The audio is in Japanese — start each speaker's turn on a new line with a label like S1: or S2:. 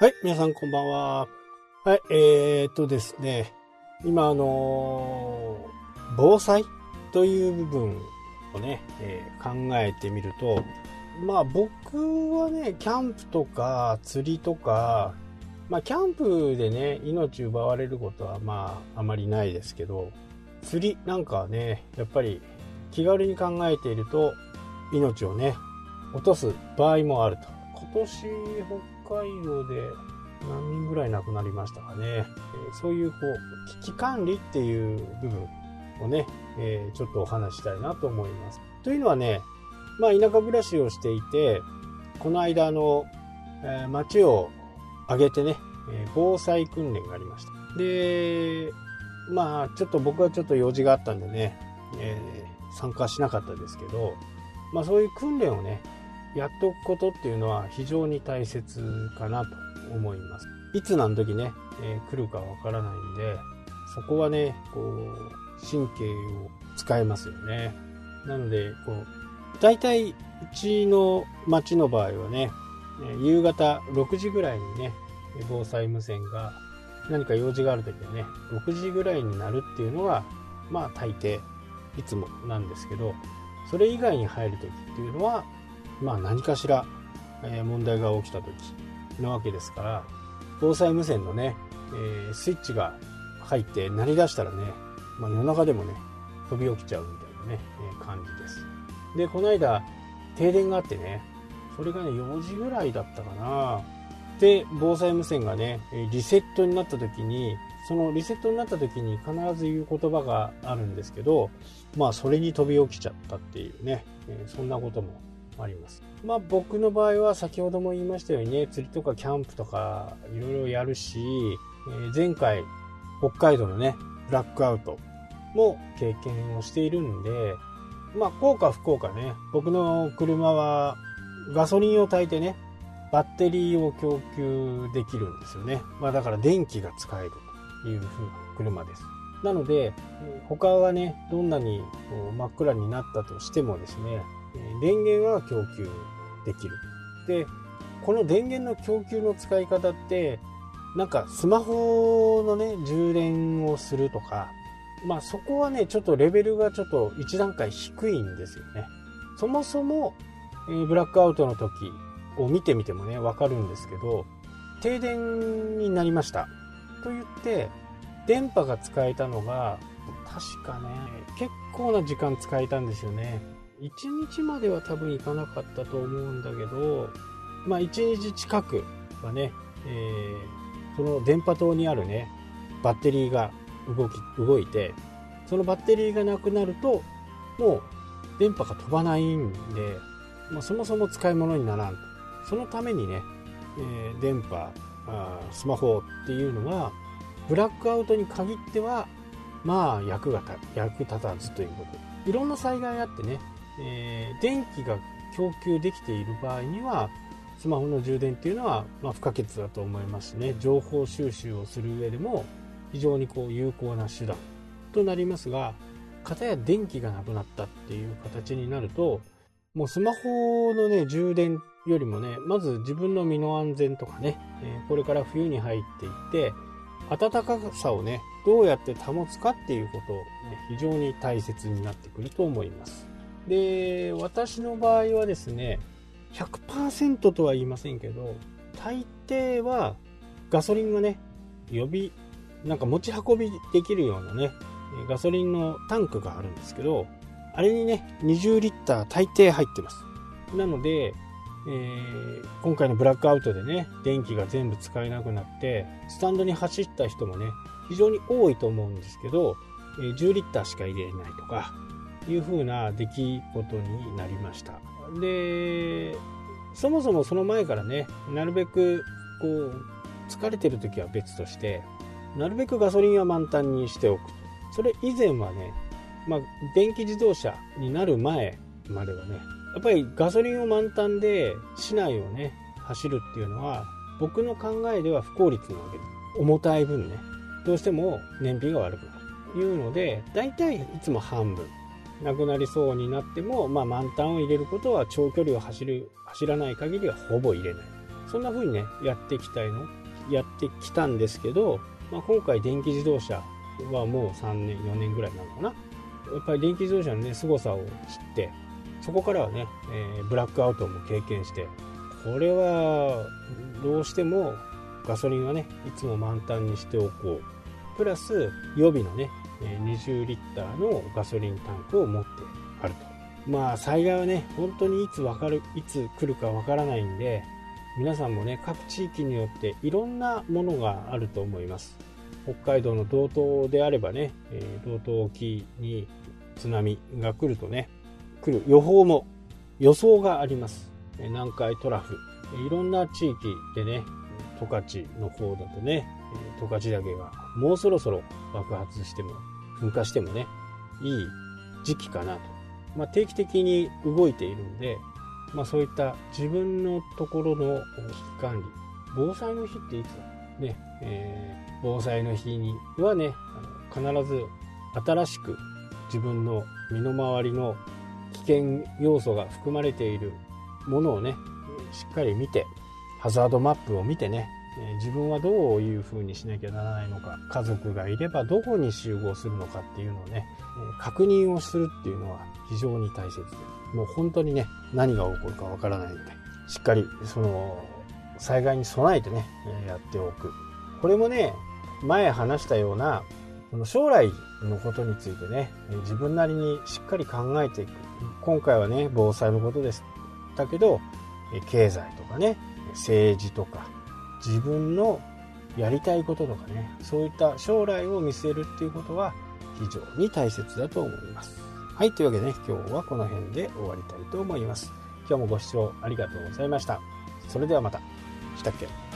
S1: はい、皆さんこんばんは。はい、えー、っとですね、今あのー防災という部分をね、えー考えてみると、まあ僕はね、キャンプとか釣りとか、まあキャンプでね、命奪われることはまああまりないですけど、釣りなんかはね、やっぱり気軽に考えていると、命をね、落とす場合もあると。今年海道で何人ぐらい亡くなりましたかね。そういうこう、危機管理っていう部分をね、えーちょっとお話ししたいなと思います。というのはね、まあ田舎暮らしをしていて、この間の、えー町を挙げてね、えー防災訓練がありました。で、まあちょっと僕はちょっと用事があったんでね、えー参加しなかったですけど、まあそういう訓練をね、やっておくことっていうのは非常に大切かなと思います。いつ何時ね、えー来るかわからないんで、そこはね、こう、神経を使えますよね。なので、こう、大体、うちの町の場合はね、え夕方6時ぐらいにね、防災無線が何か用事がある時はね、6時ぐらいになるっていうのが、まあ大抵、いつもなんですけど、それ以外に入る時っていうのは、まあ何かしら、え問題が起きた時なわけですから、防災無線のね、えスイッチが入って鳴り出したらね、まあ夜中でもね、飛び起きちゃうみたいなね、え感じです。で、この間、停電があってね、それがね、4時ぐらいだったかな。で、防災無線がね、リセットになった時に、そのリセットになった時に必ず言う言葉があるんですけど、まあそれに飛び起きちゃったっていうね、えそんなこともあります。まあ僕の場合は先ほども言いましたようにね、釣りとかキャンプとかいろいろやるし、えー前回北海道のね、ブラックアウトも経験をしているんで、まあ効果不効果ね、僕の車はガソリンを焚いてね、バッテリーを供給できるんですよね。まあだから電気が使えるという風な車です。なので、他はね、どんなに真っ暗になったとしてもですね、電源は供給できる。で、この電源の供給の使い方って、なんかスマホのね、充電をするとか、まあそこはね、ちょっとレベルがちょっと一段階低いんですよね。そもそも、えーブラックアウトの時を見てみてもね、わかるんですけど、停電になりました。と言って、電波が使えたのが、確かね、結構な時間使えたんですよね。1日までは多分行かなかったと思うんだけど、まあ1日近くはね、えーその電波塔にあるね、バッテリーが動き、動いて、そのバッテリーがなくなると、もう電波が飛ばないんで、まあ、そもそも使い物にならん。そのためにね、えー電波あスマホっていうのは、ブラックアウトに限っては、まあ役が役立たずということ。いろんな災害あってね、えー電気が供給できている場合には、スマホの充電っていうのは、まあ、不可欠だと思いますしね、情報収集をする上でも非常にこう有効な手段となりますが、片や電気がなくなったっていう形になると、もうスマホのね、充電よりもね、まず自分の身の安全とかね、えこれから冬に入っていって、暖かさをね、どうやって保つかっていうことを、ね、非常に大切になってくると思います。で、私の場合はですね、100%とは言いませんけど、大抵はガソリンがね、予備、なんか持ち運びできるようなね、ガソリンのタンクがあるんですけど、あれにね、20リッター大抵入ってます。なので、えー今回のブラックアウトでね、電気が全部使えなくなって、スタンドに走った人もね、非常に多いと思うんですけど、10リッターしか入れないとか、いう風な出来事になりました。で、そもそもその前からね、なるべく、こう、疲れてる時は別として、なるべくガソリンは満タンにしておく。それ以前はね、まあ、電気自動車になる前まではね、やっぱりガソリンを満タンで市内をね、走るっていうのは、僕の考えでは不効率なわけです。重たい分ね、どうしても燃費が悪くなる。というので、大体いつも半分。なくなりそうになっても、まあ、満タンを入れることは長距離を走る、走らない限りはほぼ入れない。そんな風にね、やっていきたいの、やってきたんですけど、まあ、今回電気自動車はもう3年、4年ぐらいなのかな。やっぱり電気自動車のね、凄さを知って、そこからはね、えー、ブラックアウトも経験して、これはどうしてもガソリンはね、いつも満タンにしておこう。プラス予備のね、20リッターのガソリンタンクを持ってあると。まあ災害はね、本当にいつわかる、いつ来るかわからないんで、皆さんもね、各地域によっていろんなものがあると思います。北海道の道東であればね、道東沖に津波が来るとね、来る予報も予想があります。南海トラフ、いろんな地域でね、十勝の方だとね、十勝岳がもうそろそろ爆発しても、噴火してもね、いい時期かなと。まあ、定期的に動いているんで、まあ、そういった自分のところの危機管理、防災の日っていつね、えー、防災の日にはね、あの必ず新しく自分の身の回りの危険要素が含まれているものをね、しっかり見て、ハザードマップを見てね、自分はどういう風にしなきゃならないのか、家族がいればどこに集合するのかっていうのをね、確認をするっていうのは非常に大切で、もう本当にね、何が起こるかわからないので、しっかりその災害に備えてね、やっておく。これもね、前話したような、将来のことについてね、自分なりにしっかり考えていく。今回はね、防災のことです。だけど、経済とかね、政治とか、自分のやりたいこととかね、そういった将来を見据えるっていうことは非常に大切だと思います。はい、というわけでね、今日はこの辺で終わりたいと思います。今日もご視聴ありがとうございました。それではまた。したっけ？